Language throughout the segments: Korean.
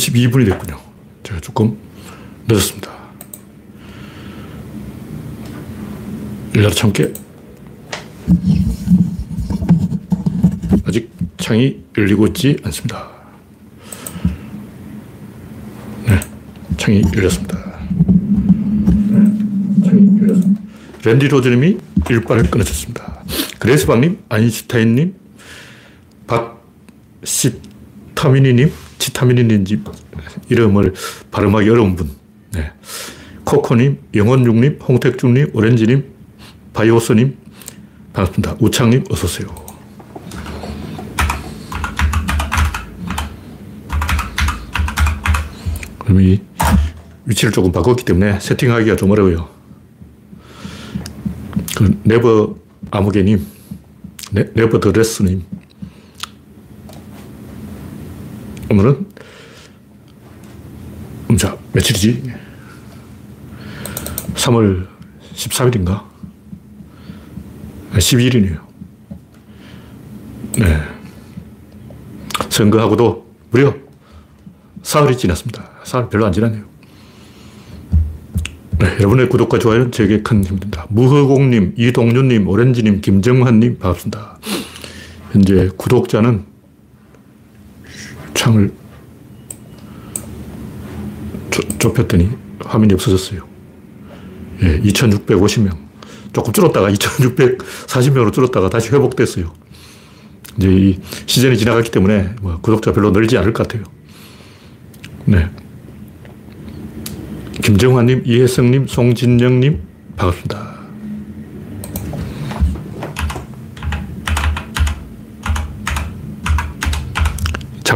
32분이 됐군요. 제가 조금 늦었습니다. 일나라 참깨. 아직 창이 열리고 있지 않습니다. 네, 창이 열렸습니다. 네. 랜디 로즈님이 일발을 끊어줬습니다. 그레스방님, 아인슈타인님, 박시타미니님, 치타민인지 이름을 발음하기 어려운 분. 네. 코코님, 영원중님, 홍택중님, 오렌지님, 바이오스님, 반갑습니다. 우창님, 어서오세요. 그럼 이 위치를 조금 바꿨기 때문에 세팅하기가 좀 어려워요. 그 네버 아무개님, 네, 네버 드레스님, 오늘은 음 자 며칠이지? 3월 13일인가? 12일이네요. 네. 선거하고도 무려 사흘이 지났습니다. 사흘 별로 안 지났네요. 네, 여러분의 구독과 좋아요는 제게 큰 힘이 됩니다. 무허공님, 이동윤님, 오렌지님, 김정환님, 반갑습니다. 현재 구독자는 창을 좁혔더니 화면이 없어졌어요. 예, 2650명. 조금 줄었다가 2640명으로 줄었다가 다시 회복됐어요. 이제 이 시즌이 지나갔기 때문에 뭐 구독자 별로 늘지 않을 것 같아요. 네. 김정환님, 이혜성님, 송진영님, 반갑습니다.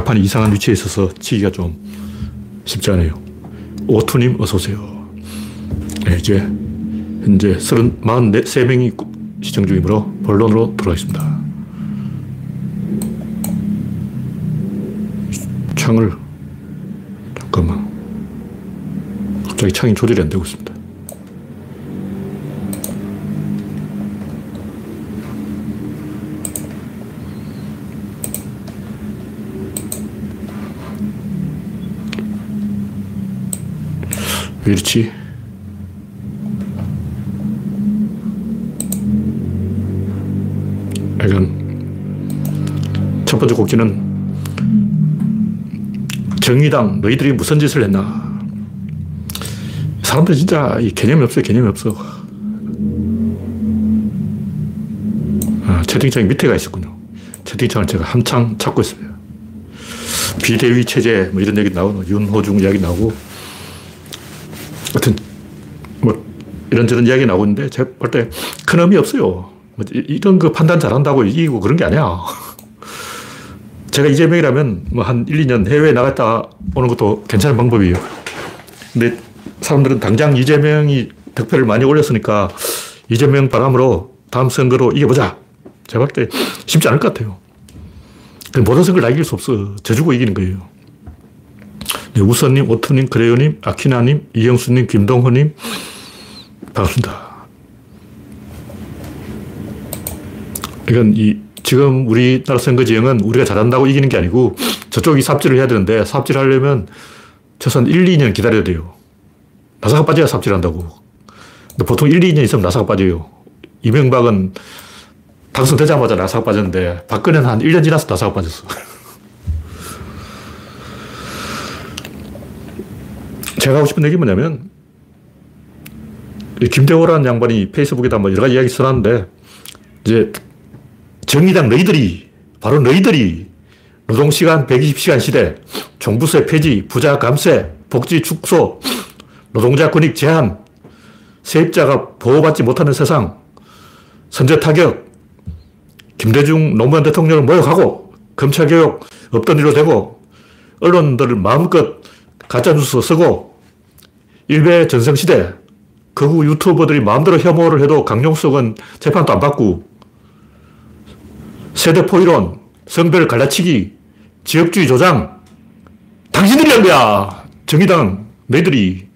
자판이 이상한 위치에 있어서 치기가 좀 쉽지 않아요. 오투님, 어서오세요. 네, 이제 현재 43명이 시청 중이므로 본론으로 들어가겠습니다. 창을, 잠깐만. 갑자기 창이 조절이 안 되고 있습니다. 왜 이렇지? 이건 첫 번째 곡지는 정의당 너희들이 무슨 짓을 했나? 사람들 진짜 개념이 없어요. 개념이 없어. 아, 채팅창이 밑에 가 있었군요. 채팅창을 제가 한창 찾고 있어요. 비대위 체제 뭐 이런 얘기 나오고 윤호중 이야기 나오고 하여튼, 뭐, 이런저런 이야기 나오고 있는데, 제가 볼 때 큰 의미 없어요. 뭐 이런 거 판단 잘한다고 이기고 그런 게 아니야. 제가 이재명이라면 뭐 한 1, 2년 해외에 나갔다 오는 것도 괜찮은 방법이에요. 근데 사람들은 당장 이재명이 득표를 많이 올렸으니까 이재명 바람으로 다음 선거로 이겨보자. 제가 볼 때 쉽지 않을 것 같아요. 모든 선거를 다 이길 수 없어. 져주고 이기는 거예요. 네, 우선님, 오트님, 그레요님, 아키나님, 이영수님, 김동호님, 반갑습니다. 이건 이, 지금 우리나라 선거 지형은 우리가 잘한다고 이기는 게 아니고 저쪽이 삽질을 해야 되는데 삽질 하려면 최소한 1, 2년 기다려야 돼요. 나사가 빠져야 삽질 한다고. 근데 보통 1, 2년 있으면 나사가 빠져요. 이명박은 당선되자마자 나사가 빠졌는데 박근혜는 한 1년 지나서 나사가 빠졌어. 제가 하고 싶은 얘기 뭐냐면, 김대호라는 양반이 페이스북에다 뭐 여러 가지 이야기 써놨는데, 이제 정의당 너희들이, 바로 너희들이 노동시간 120시간 시대, 종부세 폐지, 부자 감세, 복지 축소, 노동자 권익 제한, 세입자가 보호받지 못하는 세상, 선제 타격, 김대중 노무현 대통령을 모욕하고, 검찰 개혁 없던 일로 되고, 언론들을 마음껏 가짜뉴스 쓰고, 일베 전성시대, 거구 유튜버들이 마음대로 혐오를 해도 강용석은 재판도 안 받고, 세대포이론, 성별 갈라치기, 지역주의 조장, 당신들이 한 거야. 정의당, 너희들이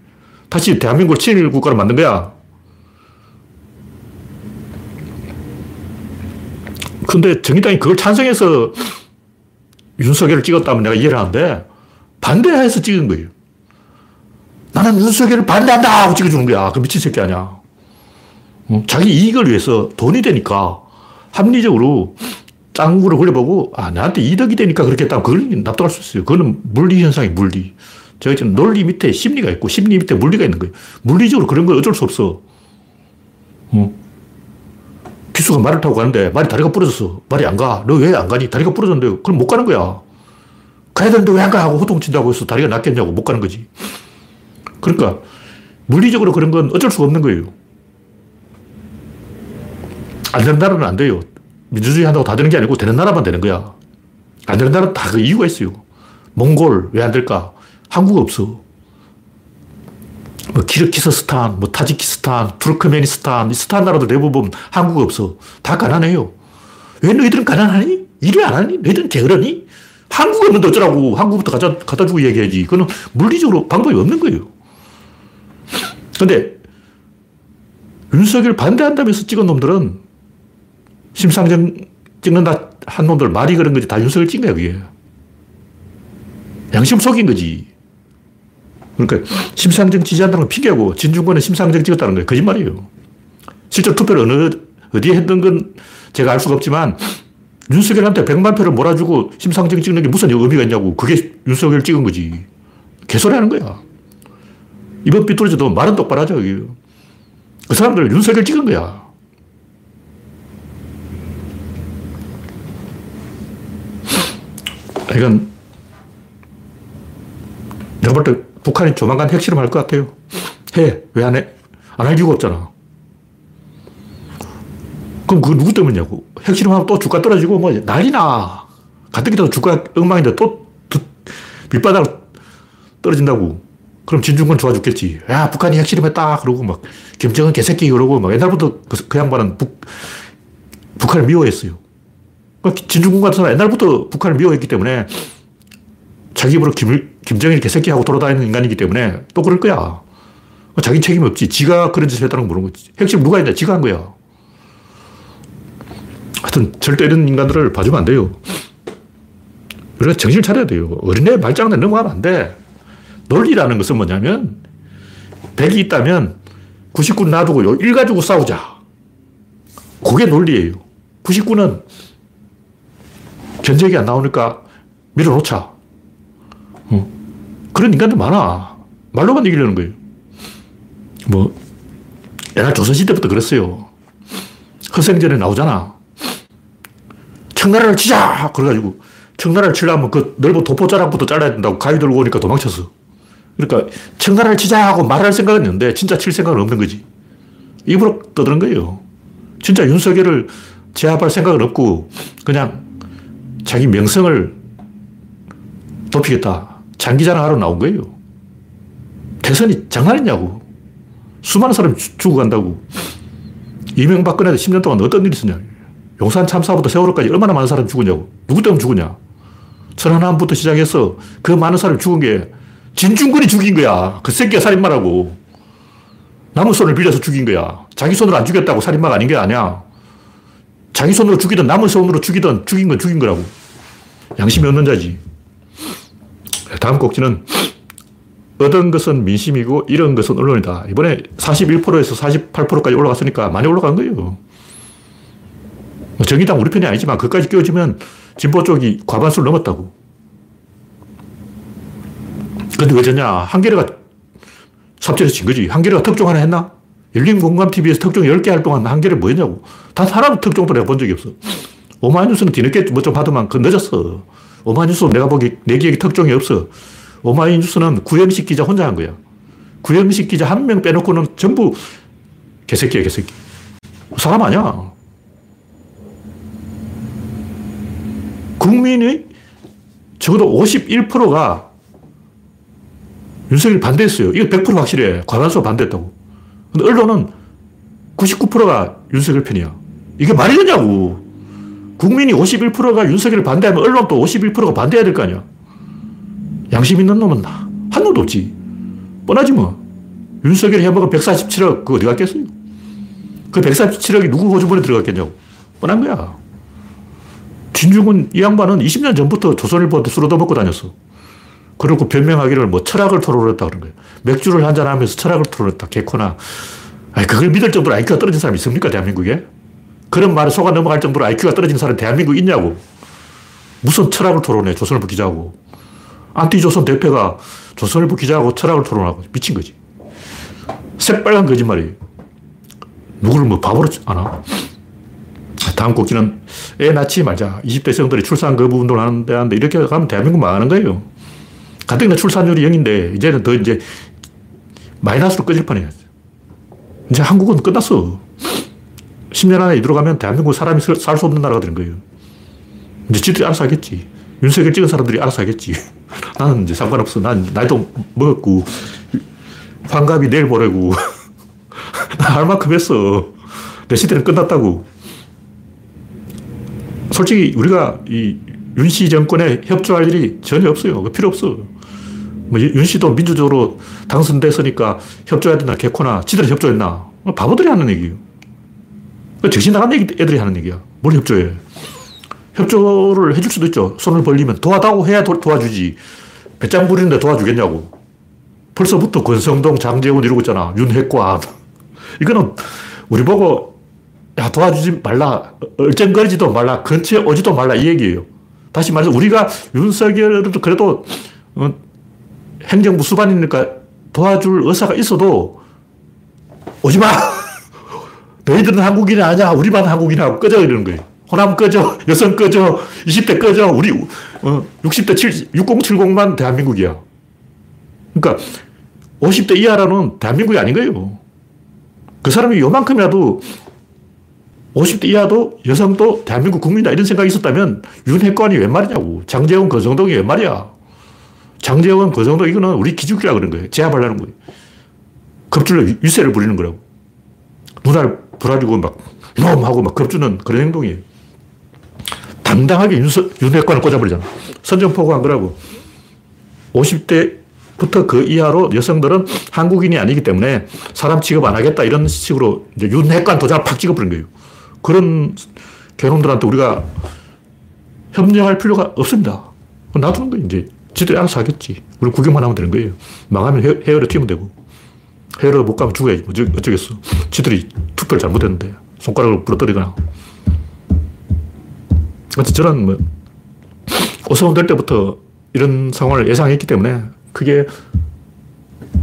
다시 대한민국을 친일 국가로 만든 거야. 근데 정의당이 그걸 찬성해서 윤석열을 찍었다면 내가 이해를 하는데, 반대해서 찍은 거예요. 나는 윤석열을 반대한다! 하고 찍어주는 거야. 그 미친 새끼 아니야. 어? 자기 이익을 위해서 돈이 되니까 합리적으로 짱구를 굴려보고, 아, 나한테 이득이 되니까 그렇게 했다면 그걸 납득할 수 있어요. 그거는 물리 현상이 물리. 제가 지금 논리 밑에 심리가 있고, 심리 밑에 물리가 있는 거예요. 물리적으로 그런 건 어쩔 수 없어. 어? 기수가 말을 타고 가는데 말이 다리가 부러졌어. 말이 안 가. 너 왜 안 가니? 다리가 부러졌는데 그럼 못 가는 거야. 가야 되는데 왜 안 가? 하고 호통친다고 해서 다리가 낫겠냐고 못 가는 거지. 그러니까 물리적으로 그런 건 어쩔 수가 없는 거예요. 안 되는 나라는 안 돼요. 민주주의 한다고 다 되는 게 아니고 되는 나라만 되는 거야. 안 되는 나라는 다 그 이유가 있어요. 몽골 왜 안 될까? 한국 없어. 뭐 키르키스스탄, 뭐 타지키스탄, 투르크메니스탄, 스탄 나라들 대부분 한국 없어. 다 가난해요. 왜 너희들은 가난하니? 일을 안 하니? 너희들은 게으르니? 한국 없는데 어쩌라고 한국부터 갖다, 갖다 주고 얘기해야지. 그거는 물리적으로 방법이 없는 거예요. 근데 윤석열 반대한다면서 찍은 놈들은 심상정 찍는다 한 놈들 말이 그런 거지 다 윤석열 찍은 거야 그게. 양심 속인 거지. 그러니까 심상정 지지한다는 건 핑계고 진중권은 심상정 찍었다는 거예요. 거짓말이에요. 실제 투표를 어느, 어디에 했던 건 제가 알 수가 없지만 윤석열한테 100만 표를 몰아주고 심상정 찍는 게 무슨 의미가 있냐고. 그게 윤석열 찍은 거지. 개소리 하는 거야. 이번 삐뚤어져도 말은 똑바로 하죠. 그 사람들 윤석열 찍은 거야. 이건 내가 볼 때 북한이 조만간 핵실험 할 것 같아요. 해. 왜 안 해? 안 할 이유가 없잖아. 그럼 그거 누구 때문이냐고. 핵실험하면 또 주가 떨어지고 뭐 난리 나. 가뜩이나 주가 엉망인데 또 밑바닥 떨어진다고. 그럼 진중권 좋아 죽겠지. 야, 북한이 핵실험했다. 그러고 막, 김정은 개새끼 그러고 막 옛날부터 그, 그 양반은 북, 북한을 미워했어요. 그러니까 진중권 같은 사람 옛날부터 북한을 미워했기 때문에 자기 입으로 김, 김정일 개새끼 하고 돌아다니는 인간이기 때문에 또 그럴 거야. 자기 책임 없지. 지가 그런 짓을 했다는 걸 모르는 거지. 핵심 누가 했냐? 지가 한 거야. 하여튼 절대 이런 인간들을 봐주면 안 돼요. 우리가 정신을 차려야 돼요. 어린애 말장난에 넘어가면 안 돼. 논리라는 것은 뭐냐면 100이 있다면 99는 놔두고 1 가지고 싸우자. 그게 논리예요. 99는 견적이 안 나오니까 밀어놓자. 어. 그런 인간들 많아. 말로만 이기려는 거예요. 뭐, 옛날 조선시대부터 그랬어요. 허생전에 나오잖아. 청나라를 치자! 그래가지고, 청나라를 치려면 그 넓은 도포자락부터 잘라야 된다고 가위 들고 오니까 도망쳤어. 그러니까 청나라를 치자 하고 말할 생각은 있는데 진짜 칠 생각은 없는 거지. 입으로 떠드는 거예요. 진짜 윤석열을 제압할 생각은 없고 그냥 자기 명성을 높이겠다. 장기자랑 하러 나온 거예요. 대선이 장난이냐고. 수많은 사람이 죽어간다고. 이명박근혜도 10년 동안 어떤 일이 있었냐. 용산 참사부터 세월호까지 얼마나 많은 사람이 죽었냐고. 누구 때문에 죽었냐. 천안함부터 시작해서 그 많은 사람이 죽은 게 진중권이 죽인 거야. 그 새끼가 살인마라고. 남의 손을 빌려서 죽인 거야. 자기 손으로 안 죽였다고 살인마가 아닌 게 아니야. 자기 손으로 죽이든 남의 손으로 죽이든 죽인 건 죽인 거라고. 양심이 없는 자지. 다음 꼭지는 얻은 것은 민심이고 잃은 것은 언론이다. 이번에 41%에서 48%까지 올라갔으니까 많이 올라간 거예요. 뭐 정의당 우리 편이 아니지만 그까지 끼워지면 진보 쪽이 과반수를 넘었다고. 근데 왜 졌냐? 한겨레가 삽질해서 진 거지. 한겨레가 특종 하나 했나? 열린공감TV에서 특종 10개 할 동안 한겨레 뭐 했냐고. 단 하나도 특종도 내가 본 적이 없어. 오마이뉴스는 뒤늦게 뭐 좀 하더만 그건 늦었어. 오마이뉴스 내가 보기 내 기억에 특종이 없어. 오마이뉴스는 구영식 기자 혼자 한 거야. 구영식 기자 한 명 빼놓고는 전부 개새끼야, 개새끼. 사람 아니야. 국민이 적어도 51%가 윤석열 반대했어요. 이거 100% 확실해. 과반수가 반대했다고. 근데 언론은 99%가 윤석열 편이야. 이게 말이 되냐고. 국민이 51%가 윤석열을 반대하면 언론도 51%가 반대해야 될 거 아니야. 양심 있는 놈은 한 놈도 없지. 뻔하지 뭐. 윤석열이 해먹은 147억, 그거 어디 갔겠어요? 그 147억이 누구 호주머니 들어갔겠냐고. 뻔한 거야. 진중은 이 양반은 20년 전부터 조선일보한테 술 얻어먹고 다녔어. 그리고 변명하기를 뭐 철학을 토론했다 그런 거예요. 맥주를 한잔 하면서 철학을 토론했다. 개코나. 아니, 그걸 믿을 정도로 IQ가 떨어진 사람이 있습니까? 대한민국에? 그런 말에 속아 넘어갈 정도로 IQ가 떨어진 사람이 대한민국 있냐고. 무슨 철학을 토론해, 조선일보 기자하고. 안티조선 대표가 조선일보 기자하고 철학을 토론하고 미친 거지. 새빨간 거짓말이에요. 누구를 뭐 바보로 아나? 다음 곡기는 애 낳지 말자. 20대 성들이 출산 거부 운동을 하는데, 하는데 이렇게 가면 대한민국 망하는 거예요. 가뜩이나 출산율이 0인데 이제는 더 이제 마이너스로 꺼질 판이에요. 이제 한국은 끝났어. 10년 안에 이대로 가면 대한민국 사람이 살 수 없는 나라가 되는 거예요. 이제 지들이 알아서 하겠지. 윤석열 찍은 사람들이 알아서 하겠지. 나는 이제 상관없어. 난 나이도 먹었고, 환갑이 내일 모레고. 나할 만큼 했어. 내 시대는 끝났다고. 솔직히 우리가 이 윤씨 정권에 협조할 일이 전혀 없어요. 필요 없어. 뭐 윤 씨도 민주적으로 당선됐으니까 협조해야 되나, 개코나, 지들이 협조했나. 바보들이 하는 얘기예요. 정신 나간 얘기, 애들이 하는 얘기야. 뭘 협조해. 협조를 해줄 수도 있죠. 손을 벌리면 도와다고 해야 도, 와주지 배짱 부리는데 도와주겠냐고. 벌써부터 권성동, 장재훈 이러고 있잖아. 윤핵관. 이거는 우리 보고 야 도와주지 말라. 얼쩡거리지도 말라. 근처에 오지도 말라. 이 얘기예요. 다시 말해서 우리가 윤석열을 그래도 어, 행정부 수반이니까 도와줄 의사가 있어도 오지 마! 너희들은 한국인이 아니야. 우리만 한국인하고 꺼져 이러는 거예요. 호남 꺼져. 여성 꺼져. 20대 꺼져. 우리 어, 60대 70, 6070만 대한민국이야. 그러니까 50대 이하라는 대한민국이 아닌 거예요. 그 사람이 요만큼이라도 50대 이하도 여성도 대한민국 국민이다 이런 생각이 있었다면 윤핵관이 웬 말이냐고. 장재원, 거정동이 웬 말이야. 장재원, 거정동 이거는 우리 기죽이라 그런 거예요. 제압하려는 거예요. 급줄로 유세를 부리는 거라고. 눈알 불아주고 막 놈 하고 막 겁주는 그런 행동이에요. 당당하게 윤서, 윤핵관을 꽂아버리잖아. 선전포고 한 거라고. 50대부터 그 이하로 여성들은 한국인이 아니기 때문에 사람 취급 안 하겠다 이런 식으로 윤핵관 도장을 팍 찍어버린 거예요. 그런 개놈들한테 우리가 협력할 필요가 없습니다. 놔두는 거예요, 이제. 지들이 알아서 하겠지. 우리 구경만 하면 되는 거예요. 망하면 헤, 헤어를 튀면 되고. 헤어를 못 가면 죽어야지. 뭐 어쩌겠어. 지들이 투표를 잘못했는데. 손가락을 부러뜨리거나. 저는 뭐, 오성훈 될 때부터 이런 상황을 예상했기 때문에 그게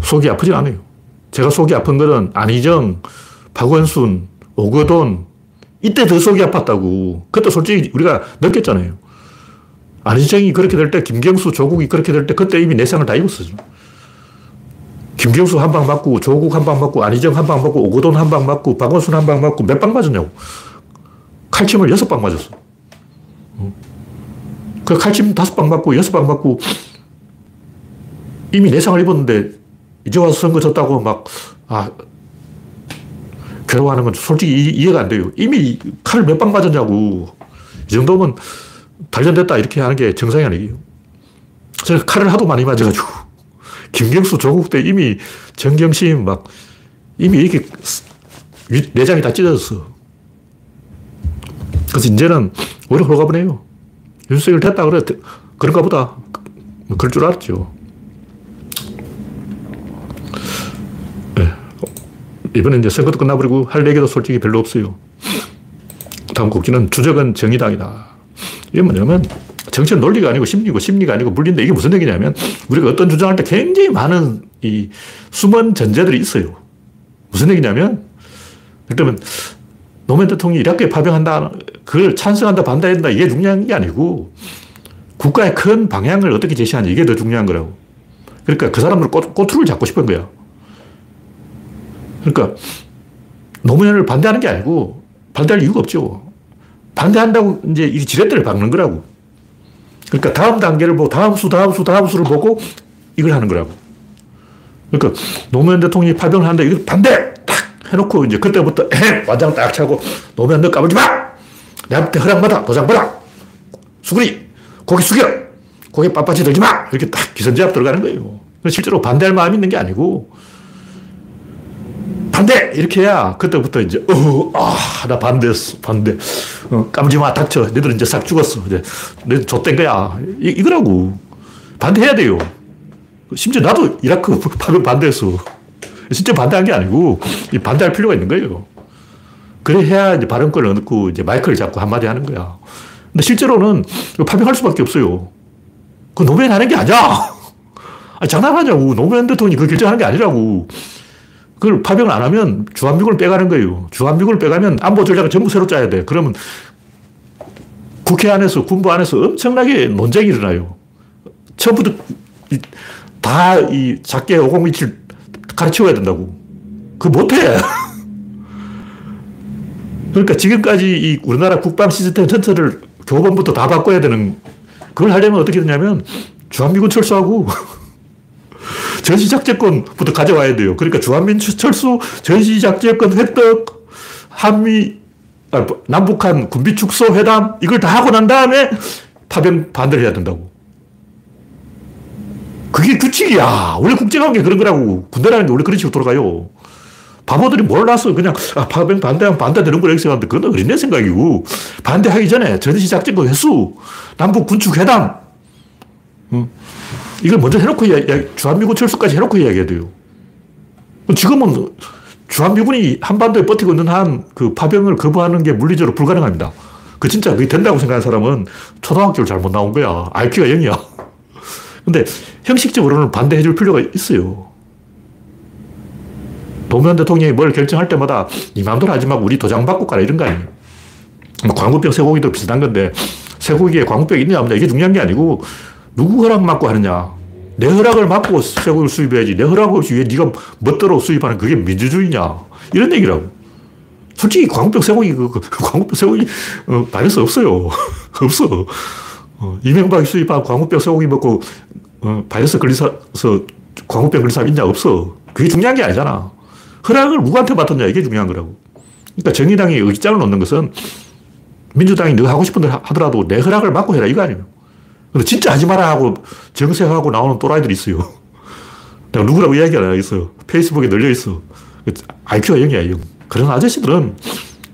속이 아프지 않아요. 제가 속이 아픈 거는 안희정, 박원순, 오거돈, 이때 더 속이 아팠다고. 그때 솔직히 우리가 느꼈잖아요. 안희정이 그렇게 될 때, 김경수, 조국이 그렇게 될 때, 그때 이미 내상을 다 입었어요. 김경수 한 방 맞고, 조국 한 방 맞고, 안희정 한 방 맞고, 오거돈 한 방 맞고, 박원순 한 방 맞고, 몇 방 맞았냐고. 칼침을 여섯 방 맞았어. 그 칼침 다섯 방 맞고, 여섯 방 맞고, 이미 내상을 입었는데, 이제 와서 선거 졌다고 막, 아, 괴로워하는 건 솔직히 이해가 안 돼요. 이미 칼을 몇방 맞았냐고. 이 정도면 단련됐다 이렇게 하는 게 정상이 아니에요. 제가 칼을 하도 많이 맞아가지고 김경수 조국 때 이미 정경심 막 이미 이렇게 내장이 다 찢어졌어. 그래서 이제는 오히려 홀가분해요. 윤석열 됐다 그래. 그런가 보다. 그럴 줄 알았죠. 이번에 이제 선거도 끝나버리고 할 얘기도 솔직히 별로 없어요. 다음 곡지는 주적은 정의당이다. 이게 뭐냐면 정치는 논리가 아니고 심리고 심리가 아니고 물리인데 이게 무슨 얘기냐면 우리가 어떤 주장할 때 굉장히 많은 이 숨은 전제들이 있어요. 무슨 얘기냐면 그러면 노무현 대통령이 이렇게 파병한다, 그걸 찬성한다, 반대한다 이게 중요한 게 아니고 국가의 큰 방향을 어떻게 제시하는 이게 더 중요한 거라고. 그러니까 그 사람들 꼬, 꼬투를 잡고 싶은 거야. 그러니까 노무현을 반대하는 게 아니고 반대할 이유가 없죠. 반대한다고 이제 이 지렛대를 박는 거라고. 그러니까 다음 단계를 보고 다음 수, 다음 수, 다음 수를 보고 이걸 하는 거라고. 그러니까 노무현 대통령이 파병을 하는데 이걸 반대! 딱 해놓고 이제 그때부터 에 완장 딱 차고 노무현 너 까불지 마! 내한테 허락받아! 도장 받아! 수그리! 고개 숙여! 고개 빳빳이 들지 마! 이렇게 딱 기선제압 들어가는 거예요. 실제로 반대할 마음이 있는 게 아니고 반대! 이렇게 해야 그때부터 이제, 어, 아, 나 반대했어. 반대. 어, 까불지 마, 닥쳐. 너희들 이제 싹 죽었어. 이제, 너희들 좆된 거야. 이, 이거라고. 반대해야 돼요. 심지어 나도 이라크 파병 반대했어. 진짜 반대한 게 아니고 반대할 필요가 있는 거예요. 그래 해야 이제 발언권을 얻고 이제 마이크를 잡고 한마디 하는 거야. 근데 실제로는 파병할 수밖에 없어요. 그 노무현 하는 게 아니야. 아니, 장난하냐고. 노무현 대통령이 그 결정하는 게 아니라고. 그걸 파병을 안 하면 주한미군을 빼가는 거예요. 주한미군을 빼가면 안보 전략을 전부 새로 짜야 돼. 그러면 국회 안에서, 군부 안에서 엄청나게 논쟁이 일어나요. 처음부터 다 이 작게 501을 가르쳐야 된다고. 그 못해. 그러니까 지금까지 이 우리나라 국방 시스템 전체를 교본부터 다 바꿔야 되는 그걸 하려면 어떻게 되냐면 주한미군 철수하고 전시작전권부터 가져와야 돼요. 그러니까 주한민 철수, 전시작전권 획득, 한미, 아, 남북한 군비 축소 회담, 이걸 다 하고 난 다음에 파병 반대를 해야 된다고. 그게 규칙이야. 원래 국제관계 그런 거라고. 군대라는 게 원래 그런 식으로 돌아가요. 바보들이 몰라서 그냥 아, 파병 반대하면 반대되는 거라 생각하는데 그건 어린애 생각이고 반대하기 전에 전시작전권 횟수, 남북 군축 회담, 응. 이걸 먼저 해놓고 이야기, 주한미군 철수까지 해놓고 이야기해야 돼요. 지금은 주한미군이 한반도에 버티고 있는 한 그 파병을 거부하는 게 물리적으로 불가능합니다. 그 진짜 그게 된다고 생각하는 사람은 초등학교를 잘못 나온 거야. IQ가 0이야. 근데 형식적으로는 반대해 줄 필요가 있어요. 노무현 대통령이 뭘 결정할 때마다 이 마음대로 하지 말고 우리 도장 받고 가라 이런 거 아니에요. 뭐 광우병 쇠고기도 비슷한 건데 쇠고기에 광우병이 있냐 없냐 이게 중요한 게 아니고 누구 허락 받고 하느냐. 내 허락을 받고 쇠고기를 수입해야지. 내 허락 없이 왜 네가 멋대로 수입하는 그게 민주주의냐. 이런 얘기라고. 솔직히 광우병 쇠고기, 그, 그, 광우병 쇠고기, 어, 바이러스 없어요. 없어. 어, 이명박이 수입한 광우병 쇠고기 먹고, 어, 바이러스 걸려서 광우병 걸린 사람 있냐? 없어. 그게 중요한 게 아니잖아. 허락을 누구한테 받았냐? 이게 중요한 거라고. 그러니까 정의당이 의장을 놓는 것은 민주당이 너 하고 싶은 대로 하더라도 내 허락을 받고 해라. 이거 아니에요. 진짜 하지 마라 하고 정색하고 나오는 또라이들이 있어요. 내가 누구라고 이야기 안 하겠어요. 페이스북에 널려 있어. IQ가 0이야, 0. 그런 아저씨들은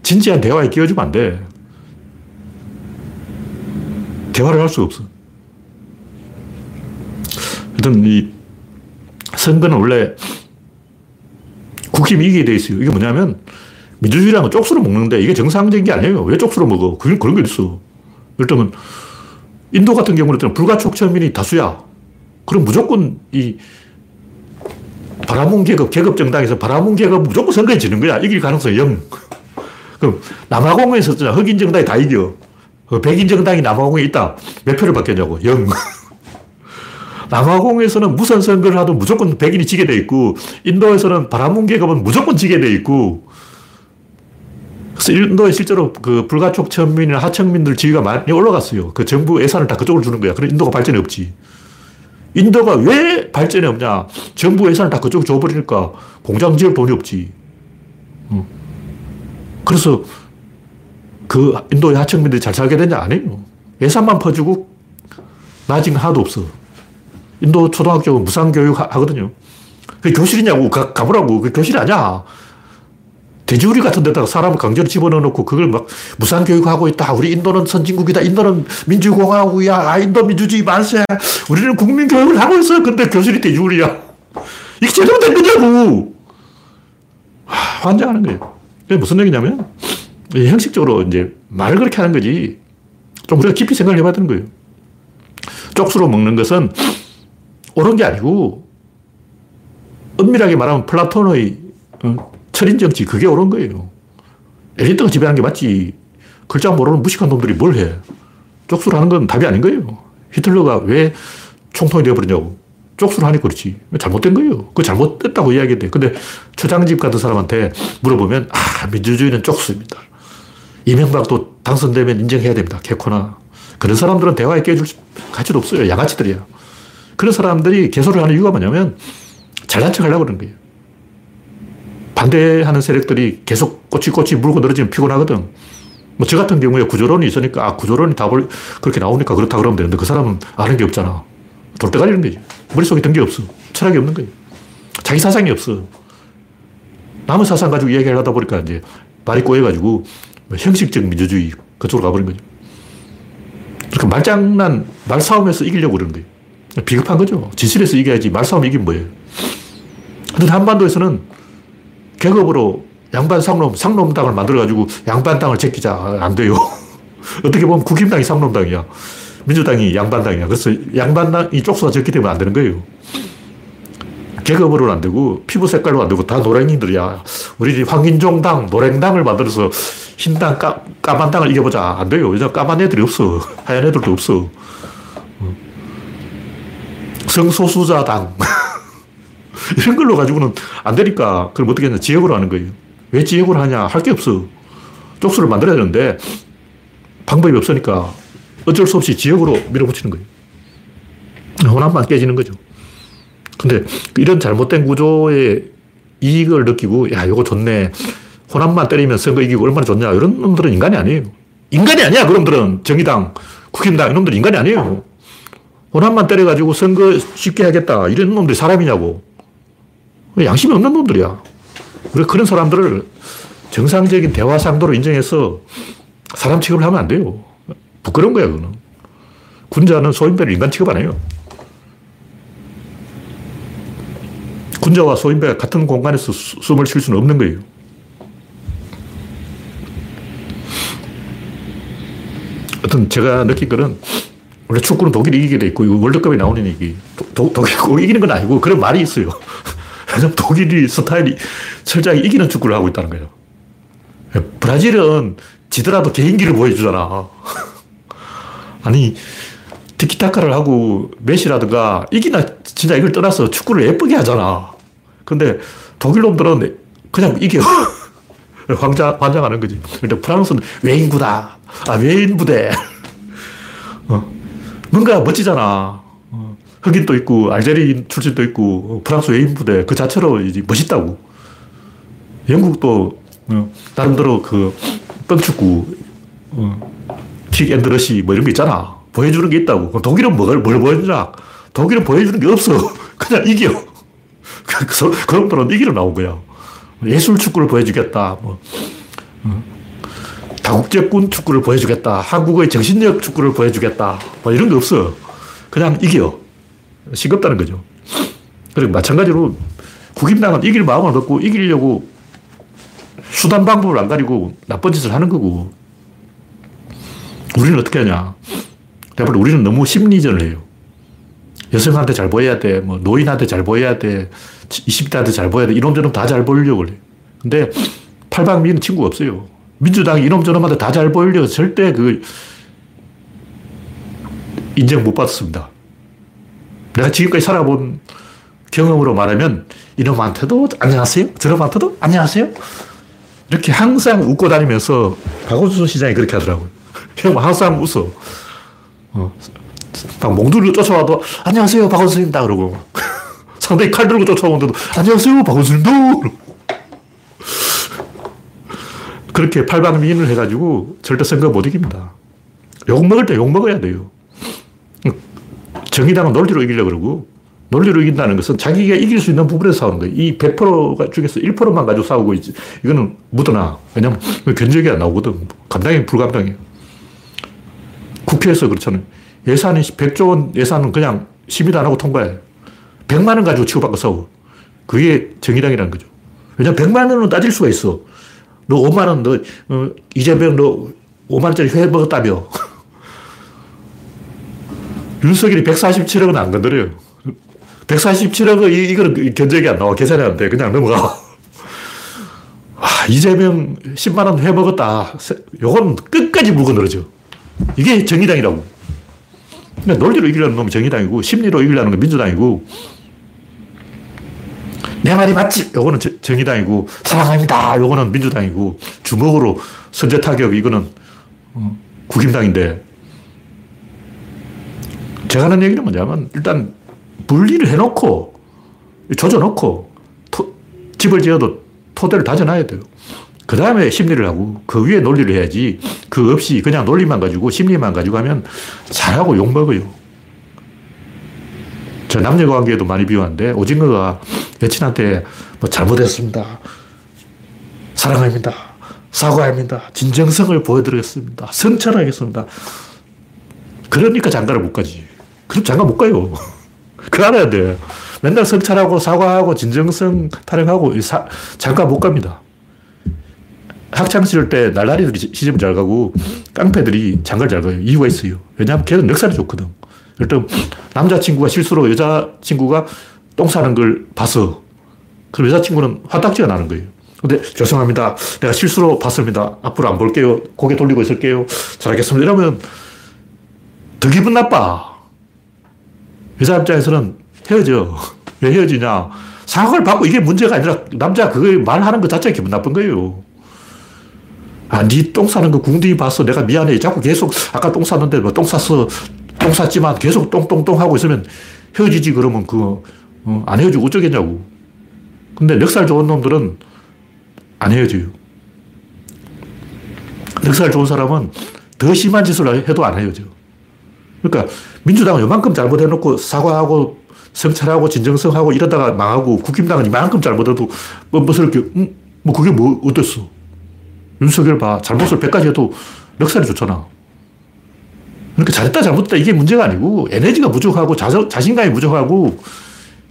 진지한 대화에 끼워주면 안 돼. 대화를 할 수가 없어. 하여튼 이 선거는 원래 국힘이 이기게 돼 있어요. 이게 뭐냐면 민주주의라는 건 쪽수로 먹는데 이게 정상적인 게 아니에요. 왜 쪽수로 먹어? 그런, 게 있어. 일단은 인도 같은 경우는 불가촉 천민이 다수야. 그럼 무조건 이 바라문 계급, 계급 정당에서 바라문 계급 무조건 선거에 지는 거야. 이길 가능성이 0. 그럼 남아공에서 흑인 정당이 다 이겨. 그 백인 정당이 남아공에 있다. 몇 표를 받겠냐고. 0. 남아공에서는 무슨 선거를 하도 무조건 백인이 지게 돼 있고, 인도에서는 바라문 계급은 무조건 지게 돼 있고, 그래서 인도에 실제로 그 불가촉 천민이나 하청민들 지위가 많이 올라갔어요. 그 정부 예산을 다 그쪽으로 주는 거야. 그래 인도가 발전이 없지. 인도가 왜 발전이 없냐? 정부 예산을 다 그쪽으로 줘버리니까 공장 지을 돈이 없지. 그래서 그 인도의 하청민들이 잘 살게 되냐? 아니에요. 예산만 퍼주고 나중 하나도 없어. 인도 초등학교는 무상교육 하거든요. 그 교실이냐고, 가, 가보라고. 그 교실이 아니야. 돼지우리 같은 데다가 사람을 강제로 집어넣어 놓고 그걸 막 무상교육하고 있다. 우리 인도는 선진국이다. 인도는 민주공화국이야. 아, 인도 민주주의 만세. 우리는 국민교육을 하고 있어. 근데 교실이 돼지우리야. 이게 제대로 된 거냐고. 하, 환장하는 거예요. 무슨 얘기냐면, 형식적으로 이제 말을 그렇게 하는 거지. 좀 우리가 깊이 생각을 해봐야 되는 거예요. 쪽수로 먹는 것은 옳은 게 아니고, 엄밀하게 말하면 플라톤의 어, 철인 정치, 그게 옳은 거예요. 엘리트가 지배하는 게 맞지. 글자 모르는 무식한 놈들이 뭘 해. 쪽수를 하는 건 답이 아닌 거예요. 히틀러가 왜 총통이 되어버리냐고. 쪽수를 하니까 그렇지. 잘못된 거예요. 그 잘못됐다고 이야기했대. 근데 처장집 같은 사람한테 물어보면, 아, 민주주의는 쪽수입니다. 이명박도 당선되면 인정해야 됩니다. 개코나. 그런 사람들은 대화에 끼워줄 가치도 없어요. 양아치들이야. 그런 사람들이 개소를 하는 이유가 뭐냐면, 잘난 척 하려고 그러는 거예요. 반대하는 세력들이 계속 꼬치꼬치 물고 늘어지면 피곤하거든. 뭐, 저 같은 경우에 구조론이 있으니까, 아, 구조론이 답을 그렇게 나오니까 그렇다 그러면 되는데 그 사람은 아는 게 없잖아. 돌대 가리는 거지. 머릿속에 든 게 없어. 철학이 없는 거예요. 자기 사상이 없어. 남의 사상 가지고 이야기를 하다 보니까 이제 말이 꼬여가지고 뭐 형식적 민주주의 그쪽으로 가버린 거죠. 그러니까 말장난, 말싸움에서 이기려고 그러는 거예요. 비겁한 거죠. 지실에서 이겨야지 말싸움 이긴 뭐예요. 근데 한반도에서는 계급으로 양반 상놈, 상놈당을 만들어가지고 양반 당을 제끼자. 안 돼요. 어떻게 보면 국힘당이 상놈당이야. 민주당이 양반당이야. 그래서 양반당이 쪽수가 적기 때문에 안 되는 거예요. 계급으로는 안 되고, 피부 색깔로 안 되고, 다 노랭이들이야. 우리 집 황인종당, 노랭당을 만들어서 흰당, 까, 까만 당을 이겨보자. 안 돼요. 왜냐 까만 애들이 없어. 하얀 애들도 없어. 성소수자당. 이런 걸로 가지고는 안 되니까, 그럼 어떻게 하냐. 지역으로 하는 거예요. 왜 지역으로 하냐? 할 게 없어. 쪽수를 만들어야 되는데, 방법이 없으니까 어쩔 수 없이 지역으로 밀어붙이는 거예요. 호남만 깨지는 거죠. 근데 이런 잘못된 구조의 이익을 느끼고, 야, 이거 좋네. 호남만 때리면 선거 이기고 얼마나 좋냐. 이런 놈들은 인간이 아니에요. 인간이 아니야, 그놈들은. 정의당, 국힘당, 이놈들 인간이 아니에요. 호남만 때려가지고 선거 쉽게 하겠다. 이런 놈들이 사람이냐고. 양심이 없는 놈들이야. 우리 그런 사람들을 정상적인 대화 상도로 인정해서 사람 취급을 하면 안 돼요. 부끄러운 거야, 그거는. 군자는 소인배를 인간 취급 안 해요. 군자와 소인배가 같은 공간에서 숨을 쉴 수는 없는 거예요. 어떤 제가 느낀 거는 원래 축구는 독일이 이기게 돼 있고 월드컵에 나오는 얘기 도, 독일 꼭 이기는 건 아니고 그런 말이 있어요. 왜냐면 독일이 스타일이 철저하게 이기는 축구를 하고 있다는 거예요. 브라질은 지더라도 개인기를 보여주잖아. 아니, 티키타카를 하고 메시라든가 이기나 진짜 이걸 떠나서 축구를 예쁘게 하잖아. 근데 독일 놈들은 그냥 이겨. 황자, 환장하는 거지. 근데 프랑스는 외인구다. 아, 외인 부대. 어. 뭔가 멋지잖아. 어. 흑인도 있고, 알제리인 출신도 있고, 프랑스 외인 부대. 그 자체로 이제 멋있다고. 영국도, 어, 나름대로 그, 뻥축구, 어, 킥앤드러시 뭐 이런 거 있잖아. 보여주는 게 있다고. 독일은 뭘, 뭘 보여주냐? 독일은 보여주는 게 없어. 그냥 이겨. 그래서 그런 분은 이기러 나온 거야. 예술 축구를 보여주겠다. 뭐, 어. 다국제군 축구를 보여주겠다. 한국의 정신력 축구를 보여주겠다. 뭐 이런 거 없어. 그냥 이겨. 싱겁다는 거죠. 그리고 마찬가지로 국임당은 이길 마음을 먹고 이기려고 수단 방법을 안 가리고 나쁜 짓을 하는 거고. 우리는 어떻게 하냐. 대부분 우리는 너무 심리전을 해요. 여성한테 잘 보여야 돼. 뭐 노인한테 잘 보여야 돼. 20대한테 잘 보여야 돼. 이놈저놈 다 잘 보이려고 그래. 근데 팔방미는 친구가 없어요. 민주당이 이놈저놈한테 다 잘 보이려고 절대 그 인정 못 받습니다. 내가 지금까지 살아본 경험으로 말하면 이놈한테도 안녕하세요. 저놈한테도 안녕하세요. 이렇게 항상 웃고 다니면서 박원순 시장이 그렇게 하더라고요. 형 항상 웃어. 어. 막 몽두를 쫓아와도 안녕하세요 박원순입니다 그러고 상대히 칼 들고 쫓아오는데도 안녕하세요 박원순입니다 그렇게 팔방미인을 해가지고 절대 선거 못 이깁니다. 욕 먹을 때 욕 먹어야 돼요. 정의당은 논리로 이기려고 그러고 논리로 이긴다는 것은 자기가 이길 수 있는 부분에서 싸우는 거예요. 이 100% 중에서 1%만 가지고 싸우고 있지. 이거는 묻어나. 왜냐면 견적이 안 나오거든. 감당이 불감당이에요. 국회에서 그렇잖아요. 예산이 100조 원 예산은 그냥 심의도 안 하고 통과해. 100만 원 가지고 치고받고 싸워. 그게 정의당이라는 거죠. 왜냐면 100만 원은 따질 수가 있어. 너 5만 원, 너, 어, 이재명 너 5만 원짜리 회 먹었다며. 윤석열이 147억은 안 건드려요. 147억은 이, 이거는 견적이 안 나와. 계산이 안 돼. 그냥 넘어가. 아, 이재명 10만원 회 먹었다. 요건 끝까지 물고 늘어져. 이게 정의당이라고. 그러니까 논리로 이기려는 놈이 정의당이고, 심리로 이기려는 건 민주당이고, 내 말이 맞지? 요거는 정의당이고, 사랑합니다. 요거는 민주당이고, 주먹으로 선제 타격, 이거는 어, 국힘당인데, 제가 하는 얘기는 뭐냐면, 일단 분리를 해놓고, 조져놓고, 토, 집을 지어도 토대를 다져놔야 돼요. 그 다음에 심리를 하고, 그 위에 논리를 해야지, 그 없이 그냥 논리만 가지고, 심리만 가지고 하면 잘하고 욕먹어요. 저 남녀 관계에도 많이 비유하는데, 오징어가 여친한테 뭐 잘못했습니다. 사랑합니다. 사과합니다. 진정성을 보여드리겠습니다. 성찰하겠습니다. 그러니까 장가를 못 가지. 그럼 장가 못 가요. 그거 알아야 돼. 맨날 성찰하고 사과하고 진정성 타령하고 사, 장가 못 갑니다. 학창 시절 때 날라리들이 시집 잘 가고 깡패들이 장가를 잘 가요. 이유가 있어요. 왜냐하면 걔는 넉살이 좋거든. 일단 남자친구가 실수로 여자친구가 똥 싸는 걸 봤어. 그럼 여자친구는 화딱지가 나는 거예요. 근데 죄송합니다. 내가 실수로 봤습니다. 앞으로 안 볼게요. 고개 돌리고 있을게요. 잘하겠습니다. 이러면 더 기분 나빠. 여자 입장에서는 헤어져. 왜 헤어지냐. 사과를 받고 이게 문제가 아니라 남자 그걸 말하는 것 자체가 기분 나쁜 거예요. 아, 니똥 싸는 거 궁둥이 봤어. 내가 미안해. 자꾸 계속 아까 똥 쌌는데 뭐 똥 쌌어. 똥 쌌지만 계속 똥똥똥 하고 있으면 헤어지지 그러면 그거 어, 안 헤어지고 어쩌겠냐고. 근데 넉살 좋은 놈들은 안 헤어져요. 넉살 좋은 사람은 더 심한 짓을 해도 안 헤어져. 그러니까 민주당은 이만큼 잘못해놓고 사과하고 성찰하고 진정성하고 이러다가 망하고 국힘당은 이만큼 잘못해도 뻔뻔스럽게 음, 뭐 그게 뭐 어땠어. 윤석열 봐. 잘못을 100가지 해도 넉살이 좋잖아. 그러니까 잘했다 잘못했다 이게 문제가 아니고 에너지가 부족하고 자, 자신감이 부족하고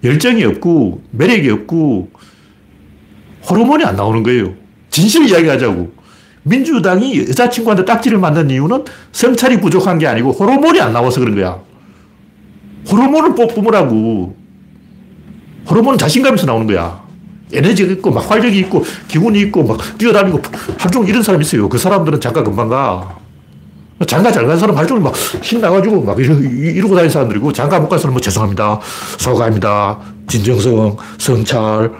열정이 없고 매력이 없고 호르몬이 안 나오는 거예요. 진실을 이야기하자고. 민주당이 여자친구한테 딱지를 만든 이유는 성찰이 부족한 게 아니고 호르몬이 안 나와서 그런 거야. 호르몬을 뿜으라고. 호르몬은 자신감에서 나오는 거야. 에너지가 있고, 막 활력이 있고, 기운이 있고, 막 뛰어다니고, 하루 이런 사람 있어요. 그 사람들은 장가 금방 가. 장가 잘 간 사람 하루 종막 신나가지고 막 이러, 이러고 다니는 사람들이고, 장가 못 간 사람은 뭐 죄송합니다. 사과합니다. 진정성, 성찰.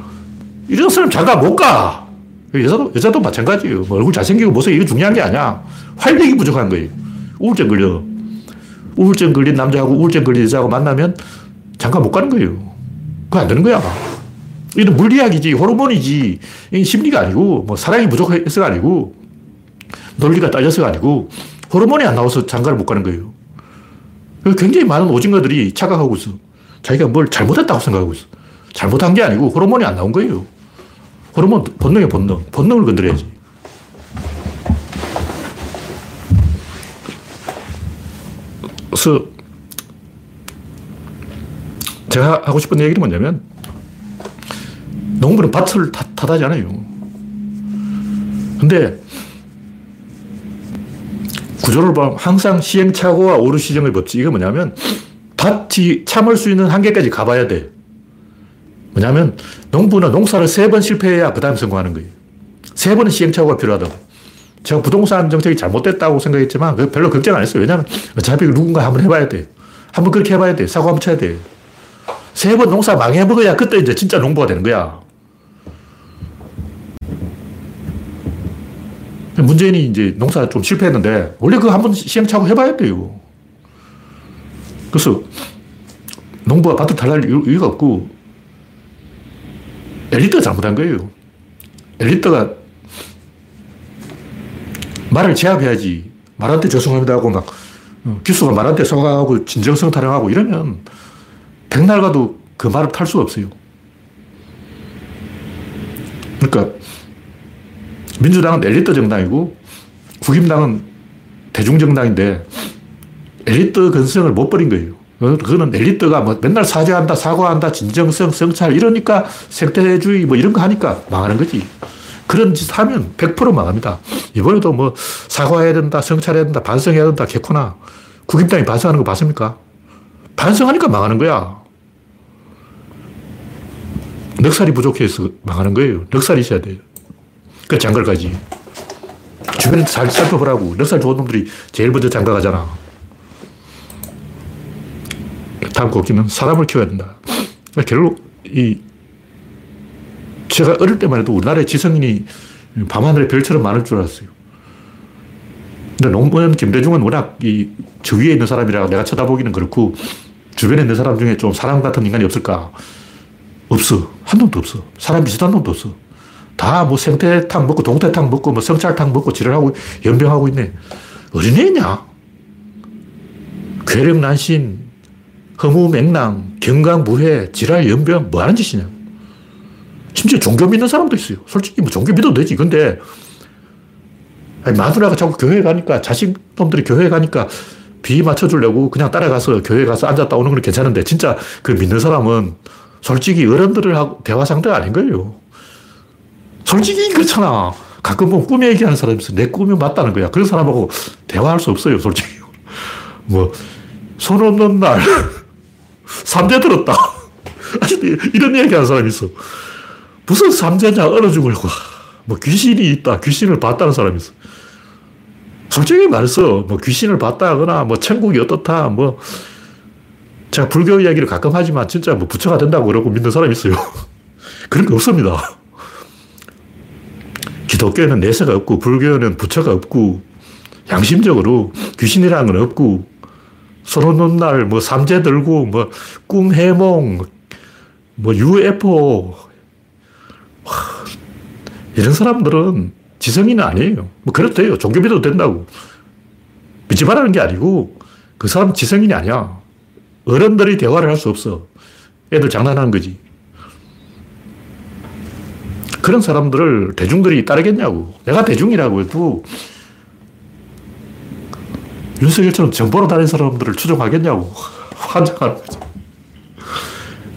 이런 사람 장가 못 가. 여자도, 여자도 마찬가지예요. 뭐 얼굴 잘생기고 못생기고 이거 중요한 게 아니야. 활력이 부족한 거예요. 우울증 걸려. 우울증 걸린 남자하고 우울증 걸린 여자하고 만나면 장가 못 가는 거예요. 그거 안 되는 거야. 이건 물리학이지, 호르몬이지, 이 심리가 아니고, 뭐 사랑이 부족해서가 아니고, 논리가 딸려서가 아니고, 호르몬이 안 나와서 장가를 못 가는 거예요. 굉장히 많은 오징어들이 착각하고 있어. 자기가 뭘 잘못했다고 생각하고 있어. 잘못한 게 아니고 호르몬이 안 나온 거예요. 호르몬, 본능의 본능. 본능을 건드려야지. 그래서 제가 하고 싶은 얘기는 뭐냐면 농부는 밭을 탓, 탓하지 않아요. 근데 구조를 보면 항상 시행착오와 오르시정의 법칙. 이게 뭐냐면 밭이 참을 수 있는 한계까지 가봐야 돼. 뭐냐면 농부는 농사를 세 번 실패해야 그 다음 성공하는 거예요. 세 번은 시행착오가 필요하다고. 제가 부동산 정책이 잘못됐다고 생각했지만 별로 걱정 안 했어요. 왜냐하면 어차피 누군가 한번 해봐야 돼. 한번 그렇게 해봐야 돼. 사고 한번 쳐야 돼. 세 번 농사 망해먹어야 그때 이제 진짜 농부가 되는 거야. 문재인이 이제 농사 좀 실패했는데, 원래 그거 한번 시행착오 해봐야 돼요. 그래서 농부가 밭을 탈날 이유가 없고, 엘리트가 잘못한 거예요. 엘리트가 말을 제압해야지. 말한테 죄송합니다 하고 막, 어, 기수가 말한테 사과하고 진정성 타령하고 이러면 백날 가도 그 말을 탈 수가 없어요. 그러니까 민주당은 엘리트 정당이고 국힘당은 대중정당인데 엘리트 근성을 못 버린 거예요. 그거는 엘리트가 뭐 맨날 사죄한다, 사과한다, 진정성, 성찰 이러니까 생태주의 뭐 이런 거 하니까 망하는 거지. 그런 짓 하면 100% 망합니다. 이번에도 뭐 사과해야 된다, 성찰해야 된다, 반성해야 된다, 개코나. 국임당이 반성하는 거 봤습니까? 반성하니까 망하는 거야. 넉살이 부족해서 망하는 거예요. 넉살이 있어야 돼요. 그 장가까지. 주변에 잘 살펴보라고. 넉살 좋은 놈들이 제일 먼저 장가 가잖아. 다음 곡기는 사람을 키워야 된다. 결국 이 제가 어릴 때만 해도 우리나라의 지성인이 밤하늘에 별처럼 많을 줄 알았어요. 근데 노무현 김대중은 워낙 이저 위에 있는 사람이라 내가 쳐다보기는 그렇고 주변에 있는 사람 중에 좀 사람 같은 인간이 없을까? 없어. 한 놈도 없어. 사람 비슷한 놈도 없어. 다 뭐 생태탕 먹고 동태탕 먹고 뭐 성찰탕 먹고 지랄하고 연병하고 있네. 어린애냐? 괴력난신, 허무 맹랑, 경강무회, 지랄, 연병, 뭐 하는 짓이냐? 심지어 종교 믿는 사람도 있어요. 솔직히 뭐 종교 믿어도 되지. 근데, 아니, 마누라가 자꾸 교회 가니까, 자식 놈들이 교회 가니까, 비 맞춰주려고 그냥 따라가서 교회 가서 앉았다 오는 건 괜찮은데 진짜 그 믿는 사람은 솔직히 어른들을 하고 대화 상대가 아닌 거예요. 솔직히 그렇잖아. 가끔 보면 꿈 얘기하는 사람이 있어. 내 꿈이 맞다는 거야. 그런 사람하고 대화할 수 없어요, 솔직히. 뭐, 손 없는 날, 삼재 들었다. 이런 얘기 하는 사람이 있어. 무슨 삼재냐, 얼어 죽으려고. 뭐, 귀신이 있다. 귀신을 봤다는 사람이 있어. 솔직히 말해서, 뭐, 귀신을 봤다거나, 뭐, 천국이 어떻다, 뭐, 제가 불교 이야기를 가끔 하지만 진짜 뭐 부처가 된다고 그러고 믿는 사람이 있어요. 그런 거 없습니다. 기독교에는 내세가 없고, 불교는 부처가 없고, 양심적으로 귀신이라는 건 없고, 놓은 날, 뭐, 삼재 들고, 뭐, 꿈 해몽, 뭐, UFO. 와, 이런 사람들은 지성인은 아니에요. 뭐, 그렇대요. 종교 믿어도 된다고. 믿지 말라는 게 아니고, 그 사람은 지성인이 아니야. 어른들이 대화를 할 수 없어. 애들 장난하는 거지. 그런 사람들을 대중들이 따르겠냐고. 내가 대중이라고 해도 윤석열처럼 정보로 다닌 사람들을 추종하겠냐고. 환장하는 거죠.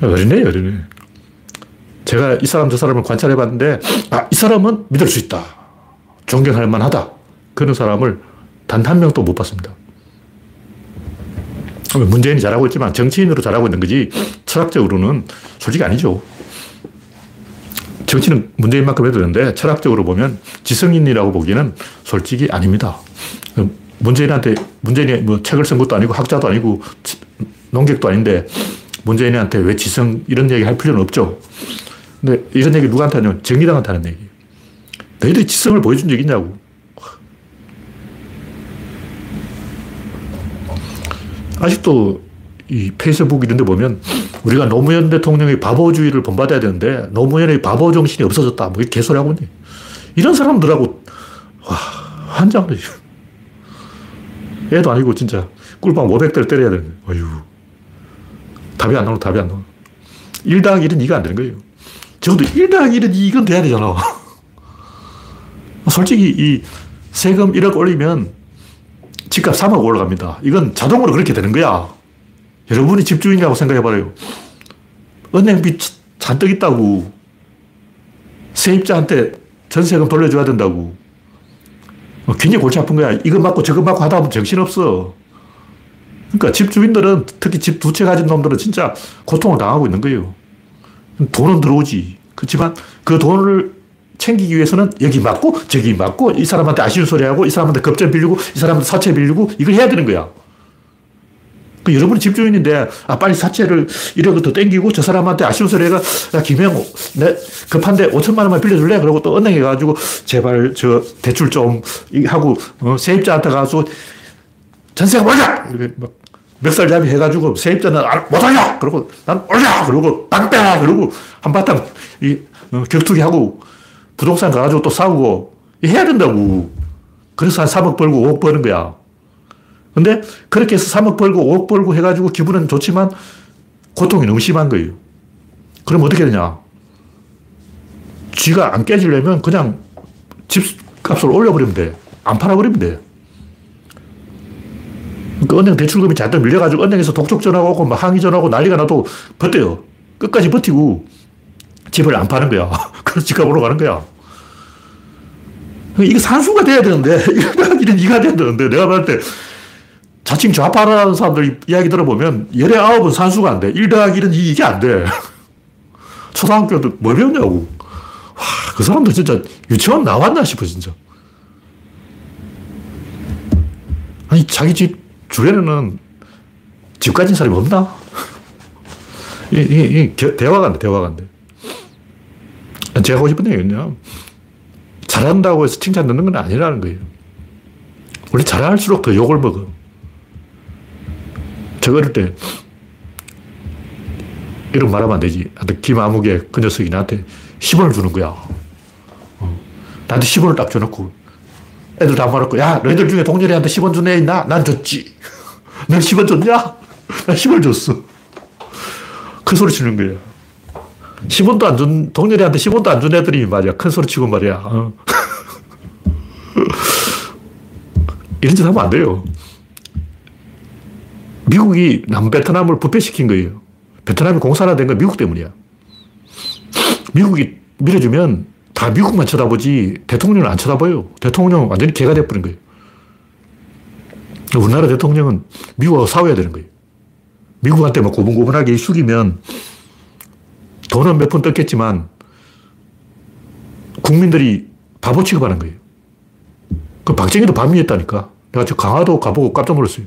어린애, 어린애. 제가 이 사람 저 사람을 관찰해 봤는데, 아, 이 사람은 믿을 수 있다. 존경할 만하다. 그런 사람을 단 한 명도 못 봤습니다. 문재인이 잘하고 있지만 정치인으로 잘하고 있는 거지, 철학적으로는 솔직히 아니죠. 정치는 문재인만큼 해도 되는데, 철학적으로 보면 지성인이라고 보기에는 솔직히 아닙니다. 문재인한테, 문재인이 뭐 책을 쓴 것도 아니고 학자도 아니고 농객도 아닌데 문재인한테 왜 지성 이런 얘기 할 필요는 없죠. 근데 이런 얘기 누구한테 하냐면 정의당한테 하는 얘기. 너희들이 지성을 보여준 적 있냐고. 아직도 이 페이스북 이런 데 보면 우리가 노무현 대통령의 바보주의를 본받아야 되는데 노무현의 바보 정신이 없어졌다. 뭐 개소리 하고 있네. 이런 사람들하고 와, 환장하죠. 애도 아니고 진짜 꿀밤 500대를 때려야 되는 거예요. 어휴. 답이 안 나오고 답이 안 나와. 1 더하기 1은 2가 안 되는 거예요. 적어도 1 더하기 1은 2건 돼야 되잖아. 솔직히 이 세금 1억 올리면 집값 3억 올라갑니다. 이건 자동으로 그렇게 되는 거야. 여러분이 집주인이라고 생각해봐요. 은행빚 잔뜩 있다고. 세입자한테 전세금 돌려줘야 된다고. 어, 굉장히 골치 아픈 거야. 이거 맞고 저거 맞고 하다 보면 정신없어. 그러니까 집주인들은 특히 집 두 채 가진 놈들은 진짜 고통을 당하고 있는 거예요. 돈은 들어오지. 그렇지만 그 돈을 챙기기 위해서는 여기 맞고 저기 맞고 이 사람한테 아쉬운 소리 하고 이 사람한테 급전 빌리고 이 사람한테 사채 빌리고 이걸 해야 되는 거야. 그 여러분이 집주인인데, 아, 빨리 사채를 1억 더 땡기고 저 사람한테 아쉬운 소리 해가, 야, 김영, 내 급한데 5천만 원만 빌려줄래? 그러고 또 은행에 가지고 제발 저 대출 좀 하고, 어, 세입자한테 가서 전세가 뭐냐! 이렇게 막 멱살 잡이 해가지고 세입자는 못하냐! 그러고 난 올려! 그러고 땅 빼! 그러고 한바탕 이, 어, 격투기 하고 부동산 가가지고 또 싸우고 해야 된다고. 그래서 한 3억 벌고 5억 버는 거야. 근데 그렇게 해서 3억 벌고 5억 벌고 해가지고 기분은 좋지만 고통이 너무 심한 거예요. 그럼 어떻게 되냐? 쥐가 안 깨지려면 그냥 집값을 올려버리면 돼. 안 팔아버리면 돼. 그러니까 은행 대출금이 잔뜩 밀려가지고 은행에서 독촉 전화가 오고 막 항의 전화가 오고 난리가 나도 버텨요. 끝까지 버티고 집을 안 파는 거야. 그래서 집값 올라가는 거야. 이게 산수가 돼야 되는데, 이런 이가 돼야 되는데, 내가 봤을 때 자칭 좌파라는 사람들 이야기 들어보면 열에 아홉은 산수가 안 돼. 1 더하기 1은 이게 안 돼. 초등학교도 뭘 배웠냐고. 와, 그 사람들 진짜 유치원 나왔나 싶어, 진짜. 아니, 자기 집 주변에는 집 가진 사람이 없나? 이, 이, 이 대화가 안 돼, 대화가 안 돼. 제가 하고 싶은 얘기는요. 잘한다고 해서 칭찬 듣는 건 아니라는 거예요. 원래 잘할수록 더 욕을 먹어. 저 어릴 때 이런 말하면 안 되지. 김아무개 그 녀석이 나한테 10원을 주는 거야. 어. 나한테 10원을 딱 줘놓고 애들 다 말했고 야 너희들 중에 동렬이한테 10원 준 애 있나? 난 줬지. 넌 10원 줬냐? 나 10원 줬어. 큰 소리 치는 거야. 10원도 안 준, 동렬이한테 10원도 안 준 애들이 말이야. 큰 소리 치고 말이야. 어. 이런 짓 하면 안 돼요. 미국이 남베트남을 부패시킨 거예요. 베트남이 공산화된 건 미국 때문이야. 미국이 밀어주면 다 미국만 쳐다보지 대통령은 안 쳐다봐요. 대통령은 완전히 개가 돼버린 거예요. 우리나라 대통령은 미국하고 싸워야 되는 거예요. 미국한테 막 고분고분하게 숙이면 돈은 몇 푼 떴겠지만 국민들이 바보 취급하는 거예요. 그 박정희도 반미했다니까. 내가 저 강화도 가보고 깜짝 놀랐어요.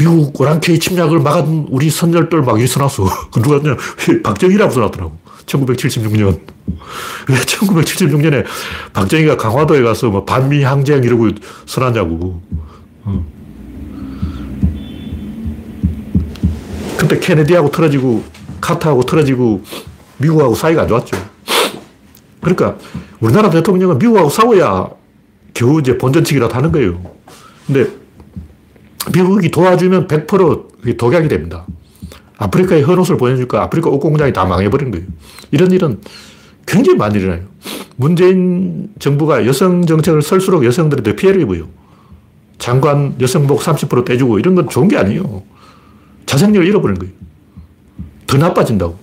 미국 오랑캐 침략을 막은 우리 선열들 막 여기 써놨어. 그 누가 냐 박정희라고 써놨더라고. 1976년. 왜 1976년에 박정희가 강화도에 가서 뭐 반미 항쟁 이러고 써놨냐고. 어. 그때 케네디하고 틀어지고 카타하고 틀어지고 미국하고 사이가 안 좋았죠. 그러니까 우리나라 대통령은 미국하고 싸워야 겨우 이제 본전치기라도 하는 거예요. 근데 미국이 도와주면 100% 독약이 됩니다. 아프리카에 헌옷을 보내주니까 아프리카 옷 공장이 다 망해버린 거예요. 이런 일은 굉장히 많이 일어나요. 문재인 정부가 여성 정책을 설수록 여성들이 더 피해를 입어요. 장관 여성복 30% 떼주고 이런 건 좋은 게 아니에요. 자생력을 잃어버리는 거예요. 더 나빠진다고.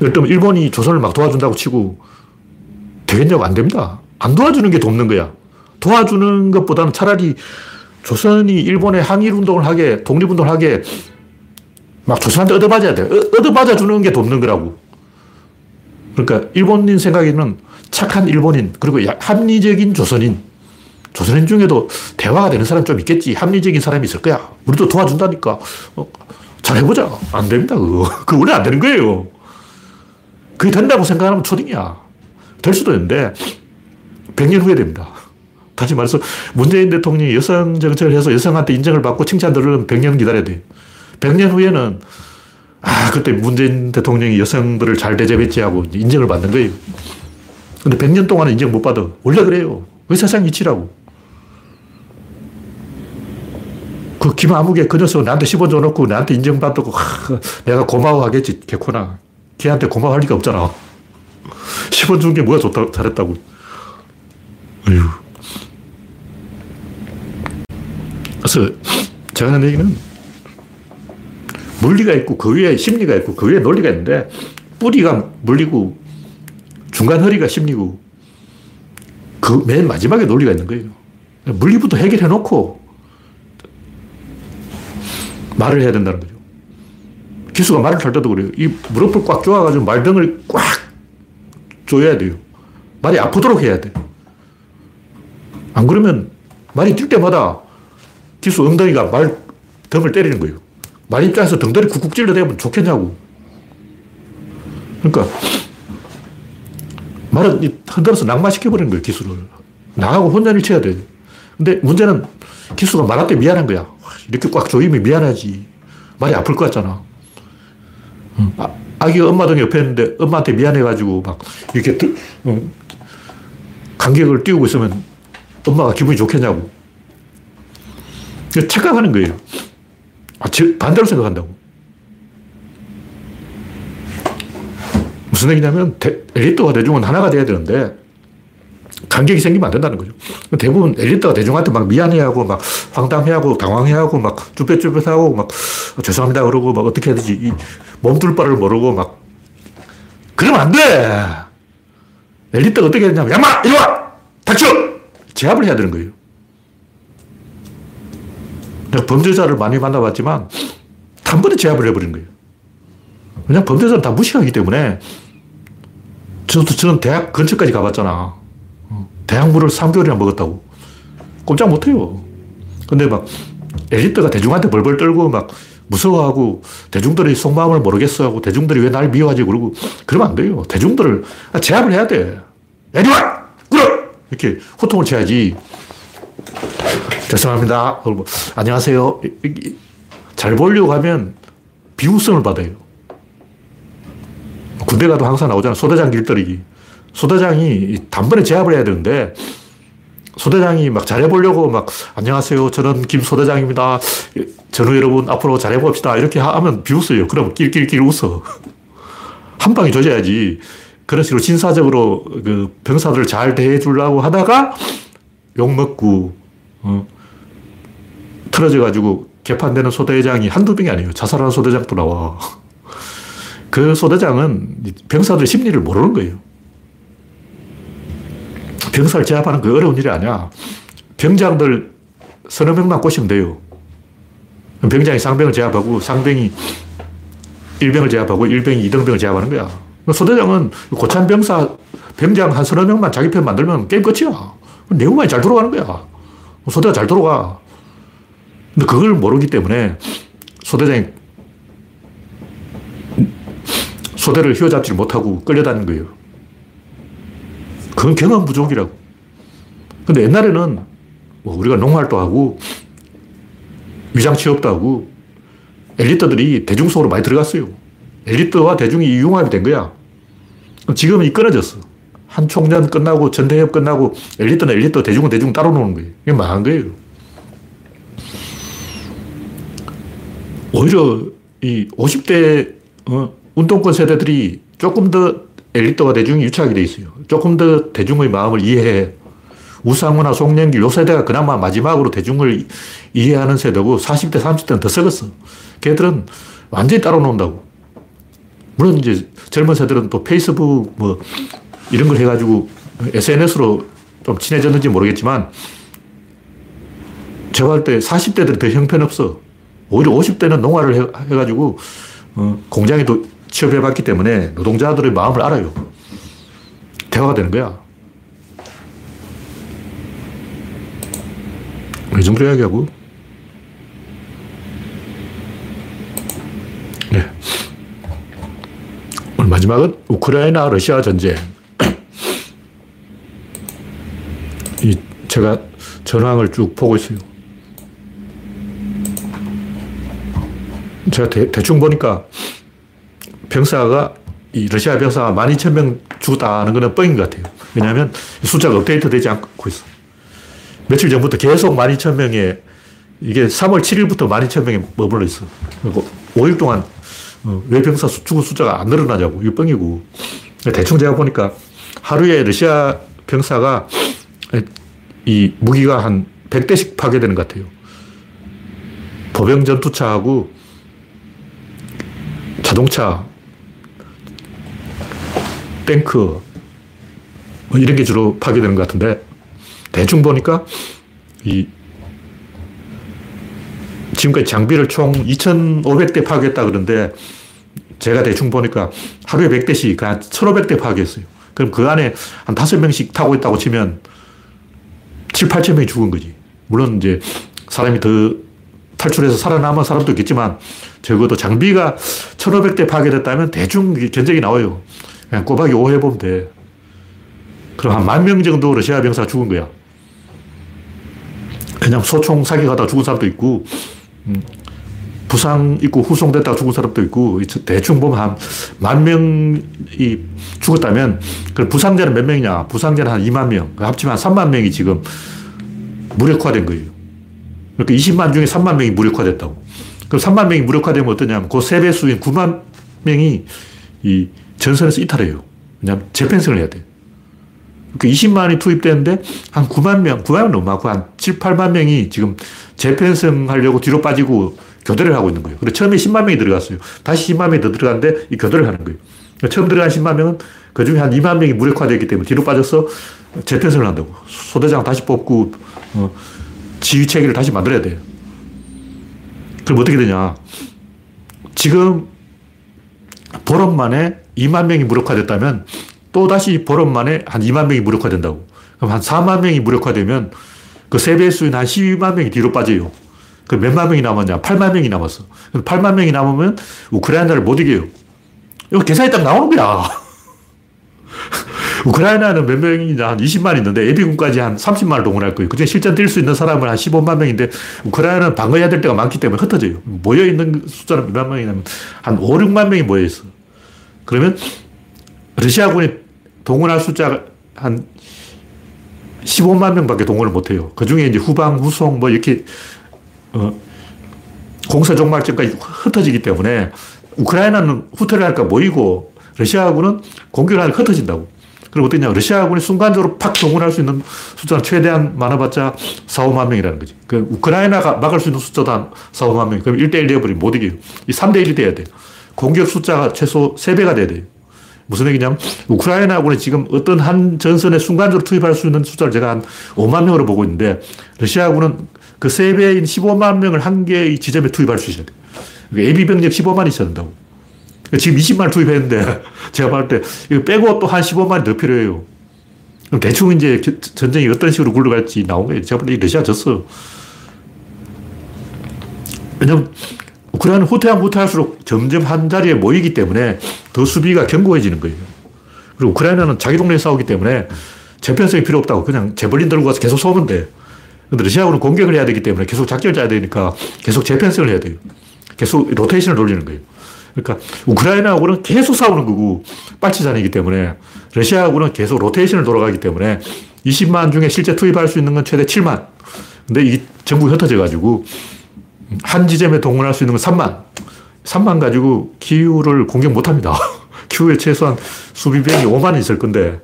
예를 들면 일본이 조선을 막 도와준다고 치고 되겠냐고 안 됩니다. 안 도와주는 게 돕는 거야. 도와주는 것보다는 차라리 조선이 일본에 항일 운동을 하게, 독립 운동을 하게 막 조선한테 얻어맞아야 돼. 얻어맞아 주는 게 돕는 거라고. 그러니까 일본인 생각에는 착한 일본인, 그리고 합리적인 조선인, 조선인 중에도 대화가 되는 사람 좀 있겠지. 합리적인 사람이 있을 거야. 우리도 도와준다니까. 어, 잘 해보자. 안 됩니다, 그거. 그거 원래 안 되는 거예요. 그게 된다고 생각하면 초딩이야. 될 수도 있는데, 100년 후에 됩니다. 다시 말해서 문재인 대통령이 여성 정책을 해서 여성한테 인정을 받고 칭찬 들으려면 100년 기다려야 돼요. 100년 후에는 아, 그때 문재인 대통령이 여성들을 잘 대접했지 하고 인정을 받는 거예요. 근데 100년 동안은 인정 못 받아. 원래 그래요. 왜 세상 이치라고. 그 김아무개 그 녀석 나한테 10원 줘놓고 나한테 인정받고 하, 내가 고마워하겠지. 개코나. 걔한테 고마워할 리가 없잖아. 10원 준 게 뭐가 좋다, 잘했다고. 어휴. 그래서 제가 하는 얘기는 물리가 있고 그 위에 심리가 있고 그 위에 논리가 있는데 뿌리가 물리고 중간 허리가 심리고 그 맨 마지막에 논리가 있는 거예요. 물리부터 해결해 놓고 말을 해야 된다는 거죠. 기수가 말을 잘 때도 그래요. 이 무릎을 꽉 조아가지고 말등을 꽉 조여야 돼요. 말이 아프도록 해야 돼. 안 그러면 말이 뛸 때마다 기수 엉덩이가 말 등을 때리는 거예요. 말 입장에서 등다리 쿡쿡 찔러대면 좋겠냐고. 그러니까 말은 흔들어서 낙마시켜버리는 거예요, 기술을. 나하고 혼전을 쳐야 돼. 근데 문제는 기수가 말할 때 미안한 거야. 이렇게 꽉 조이면 미안하지. 말이 아플 것 같잖아. 아, 아기가 엄마 등 옆에 있는데 엄마한테 미안해가지고 막 이렇게 드, 어, 간격을 띄우고 있으면 엄마가 기분이 좋겠냐고. 착각하는 거예요. 아, 반대로 생각한다고. 무슨 얘기냐면 엘리트와 대중은 하나가 돼야 되는데 간격이 생기면 안 된다는 거죠. 대부분 엘리트가 대중한테 막 미안해하고 막 황당해하고 당황해하고 막 쭈뼛쭈뼛하고 막 죄송합니다 그러고 막 어떻게 해야 되지 이 몸둘 바를 모르고 막 그러면 안 돼. 엘리트가 어떻게 되냐면 야마 이리 와 닥쳐 제압을 해야 되는 거예요. 범죄자를 많이 만나봤지만 한 번에 제압을 해버린 거예요. 그냥 범죄자는 다 무시하기 때문에 저도 저는 대학 근처까지 가봤잖아. 어, 대학물을 3개월이나 먹었다고. 꼼짝 못해요. 근데 막 엘리트가 대중한테 벌벌 떨고 막 무서워하고 대중들의 속마음을 모르겠어 하고 대중들이 왜 날 미워하지 그러고 그러면 안 돼요. 대중들을 제압을 해야 돼. 애리 와! 꿇어! 이렇게 호통을 쳐야지. 죄송합니다. 뭐, 안녕하세요. 잘 보려고 하면 비웃음을 받아요. 군대 가도 항상 나오잖아. 소대장 길들이기. 소대장이 단번에 제압을 해야 되는데, 소대장이 막 잘해보려고 막, 안녕하세요. 저는 김 소대장입니다. 전우 여러분, 앞으로 잘해봅시다. 이렇게 하면 비웃어요. 그럼 낄낄낄 웃어. 한 방에 조져야지. 그런 식으로 진사적으로 그 병사들을 잘 대해주려고 하다가 욕먹고, 어, 틀어져가지고 개판되는 소대장이 한두 명이 아니에요. 자살하는 소대장도 나와. 그 소대장은 병사들 심리를 모르는 거예요. 병사를 제압하는 그 어려운 일이 아니야. 병장들 서너 명만 꼬시면 돼요. 병장이 상병을 제압하고 상병이 일병을 제압하고 일병이 이등병을 제압하는 거야. 소대장은 고참 병사, 병장 한 서너 명만 자기 편 만들면 게임 끝이야. 내용만이 잘 돌아가는 거야. 소대가 잘 돌아가. 근데 그걸 모르기 때문에 소대장이 소대를 휘어잡지 못하고 끌려다니는 거예요. 그건 경험 부족이라고. 근데 옛날에는 뭐 우리가 농활도 하고 위장 취업도 하고 엘리트들이 대중 속으로 많이 들어갔어요. 엘리트와 대중이 융합이 된 거야. 지금은 이 끊어졌어. 한 총련 끝나고 전대협 끝나고 엘리트는 엘리트, 대중은 대중 따로 노는 거예요. 이게 망한 거예요. 오히려 이 50대 어, 운동권 세대들이 조금 더 엘리트와 대중이 유착이 돼 있어요. 조금 더 대중의 마음을 이해해. 우상우나 송영길 요 세대가 그나마 마지막으로 대중을 이해하는 세대고 40대, 30대는 더 썩었어. 걔들은 완전히 따로 논다고. 물론 이제 젊은 세대들은 또 페이스북 뭐 이런 걸 해가지고 SNS로 좀 친해졌는지 모르겠지만 제가 할 때 40대들이 더 형편없어. 오히려 50대는 농화를 해, 가지고 어, 공장에 도 취업해봤기 때문에 노동자들의 마음을 알아요. 대화가 되는 거야. 이 정도 이야기하고. 네. 오늘 마지막은 우크라이나 러시아 전쟁. 이 제가 전황을 쭉 보고 있어요. 제가 대, 충 보니까 병사가 이 러시아 병사가 12,000명 죽었다는 거는 뻥인 것 같아요. 왜냐하면 숫자가 업데이트 되지 않고 있어. 며칠 전부터 계속 12,000명에 이게 3월 7일부터 12,000명에 머물러 있어. 그리고 5일 동안 어, 왜 병사 죽은 숫자가 안 늘어나냐고. 이거 뻥이고. 대충 제가 보니까 하루에 러시아 병사가 이 무기가 한 100대씩 파괴되는 것 같아요. 보병 전투차하고 자동차, 탱크, 뭐 이런 게 주로 파괴되는 것 같은데, 대충 보니까, 이, 지금까지 장비를 총 2,500대 파괴했다 그러는데, 제가 대충 보니까 하루에 100대씩 한 1,500대 파괴했어요. 그럼 그 안에 한 5명씩 타고 있다고 치면 7, 8천 명이 죽은 거지. 물론 이제 사람이 더 탈출해서 살아남은 사람도 있겠지만 적어도 장비가 1500대 파괴됐다면 대충 견적이 나와요. 그냥 꼬박이 오해보면 돼. 그럼 한 만 명 정도 러시아 병사가 죽은 거야. 그냥 소총 사격하다 죽은 사람도 있고, 음, 부상 있고 후송됐다가 죽은 사람도 있고, 대충 보면 한 만 명이 죽었다면, 그 부상자는 몇 명이냐? 부상자는 한 2만 명. 합치면 한 3만 명이 지금 무력화된 거예요. 그러니까 20만 중에 3만 명이 무력화됐다고. 그럼 3만 명이 무력화되면 어떠냐면 그 3배수인 9만 명이 이 전선에서 이탈해요. 왜냐하면 재편성을 해야 돼. 그 20만이 투입되는데 한 9만 명, 9만 명 많고 한 7, 8만 명이 지금 재편성 하려고 뒤로 빠지고 교대를 하고 있는 거예요. 그래서 처음에 10만 명이 들어갔어요. 다시 10만 명이 더 들어갔는데 이 교대를 하는 거예요. 그러니까 처음 들어간 10만 명은 그 중에 한 2만 명이 무력화되기 때문에 뒤로 빠져서 재편성을 한다고. 소대장 다시 뽑고, 어, 지휘 체계를 다시 만들어야 돼요. 그럼 어떻게 되냐. 지금 보름 만에 2만 명이 무력화됐다면 또 다시 보름 만에 한 2만 명이 무력화된다고. 그럼 한 4만 명이 무력화되면 그세배 수인 한 12만 명이 뒤로 빠져요. 그 몇만 명이 남았냐? 8만 명이 남았어. 8만 명이 남으면 우크라이나를 못 이겨요. 이거 계산이 딱 나오는 거야. 우크라이나는 몇 명이냐 한 20만 있는데 예비군까지 한 30만을 동원할 거예요. 그중에 실전 뛸 수 있는 사람은 한 15만 명인데 우크라이나는 방어해야 될 때가 많기 때문에 흩어져요. 모여 있는 숫자는 몇만 명이냐면 한 5, 6만 명이 모여 있어. 그러면 러시아군이 동원할 숫자가 한 15만 명밖에 동원을 못 해요. 그 중에 이제 후방, 후송 뭐 이렇게 어, 공사 종말전까지 흩어지기 때문에 우크라이나는 후퇴를 할까 모이고 러시아군은 공격을 하니까 흩어진다고. 그럼 어떠냐. 러시아군이 순간적으로 팍 동원할 수 있는 숫자는 최대한 많아봤자 4, 5만 명이라는 거지. 그 우크라이나가 막을 수 있는 숫자도 한 4, 5만 명. 그럼 1대1 되어버리면 못 이겨요. 이 3대1이 돼야 돼. 공격 숫자가 최소 3배가 돼야 돼요. 무슨 얘기냐면 우크라이나군이 지금 어떤 한 전선에 순간적으로 투입할 수 있는 숫자를 제가 한 5만 명으로 보고 있는데 러시아군은 그 3배인 15만 명을 한 개의 지점에 투입할 수 있어야 돼요. AB 병력 15만이 있어야 된다고. 지금 20만 투입했는데 제가 봤을 때 이거 빼고 또 한 15만이 더 필요해요. 대충 이제 전쟁이 어떤 식으로 굴러갈지 나온 거예요. 제가 볼때 러시아 졌어. 왜냐면 우크라이나는 후퇴하면 후퇴할수록 점점 한 자리에 모이기 때문에 더 수비가 견고해지는 거예요. 그리고 우크라이나는 자기 동네에 싸우기 때문에 재편성이 필요 없다고 그냥 재벌린 들고 가서 계속 쏘면 돼. 근데 러시아군은 공격을 해야 되기 때문에 계속 작전을 짜야 되니까 계속 재편성을 해야 돼요. 계속 로테이션을 돌리는 거예요. 그러니까 우크라이나하고는 계속 싸우는 거고 빨치산이기 때문에 러시아하고는 계속 로테이션을 돌아가기 때문에 20만 중에 실제 투입할 수 있는 건 최대 7만. 근데 이 전국 흩어져 가지고 한 지점에 동원할 수 있는 건 3만. 3만 가지고 키우를 공격 못 합니다. 키우에 최소한 수비병이 5만 있을 건데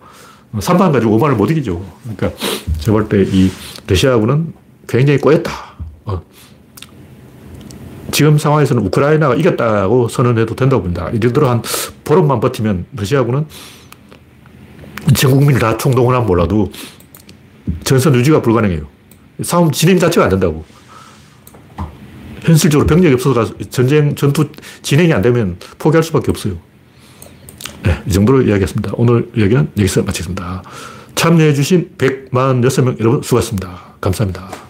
3만 가지고 5만을 못 이기죠. 그러니까 제가 볼 때 이 러시아하고는 굉장히 꼬였다. 어. 지금 상황에서는 우크라이나가 이겼다고 선언해도 된다고 봅니다. 이 정도로 한 보름만 버티면 러시아군은 전 국민을 다 총동원 하면 몰라도 전선 유지가 불가능해요. 싸움 진행 자체가 안 된다고. 현실적으로 병력이 없어서 전쟁, 전투 진행이 안 되면 포기할 수밖에 없어요. 네, 이 정도로 이야기했습니다. 오늘 이야기는 여기서 마치겠습니다. 참여해주신 146명 여러분 수고하셨습니다. 감사합니다.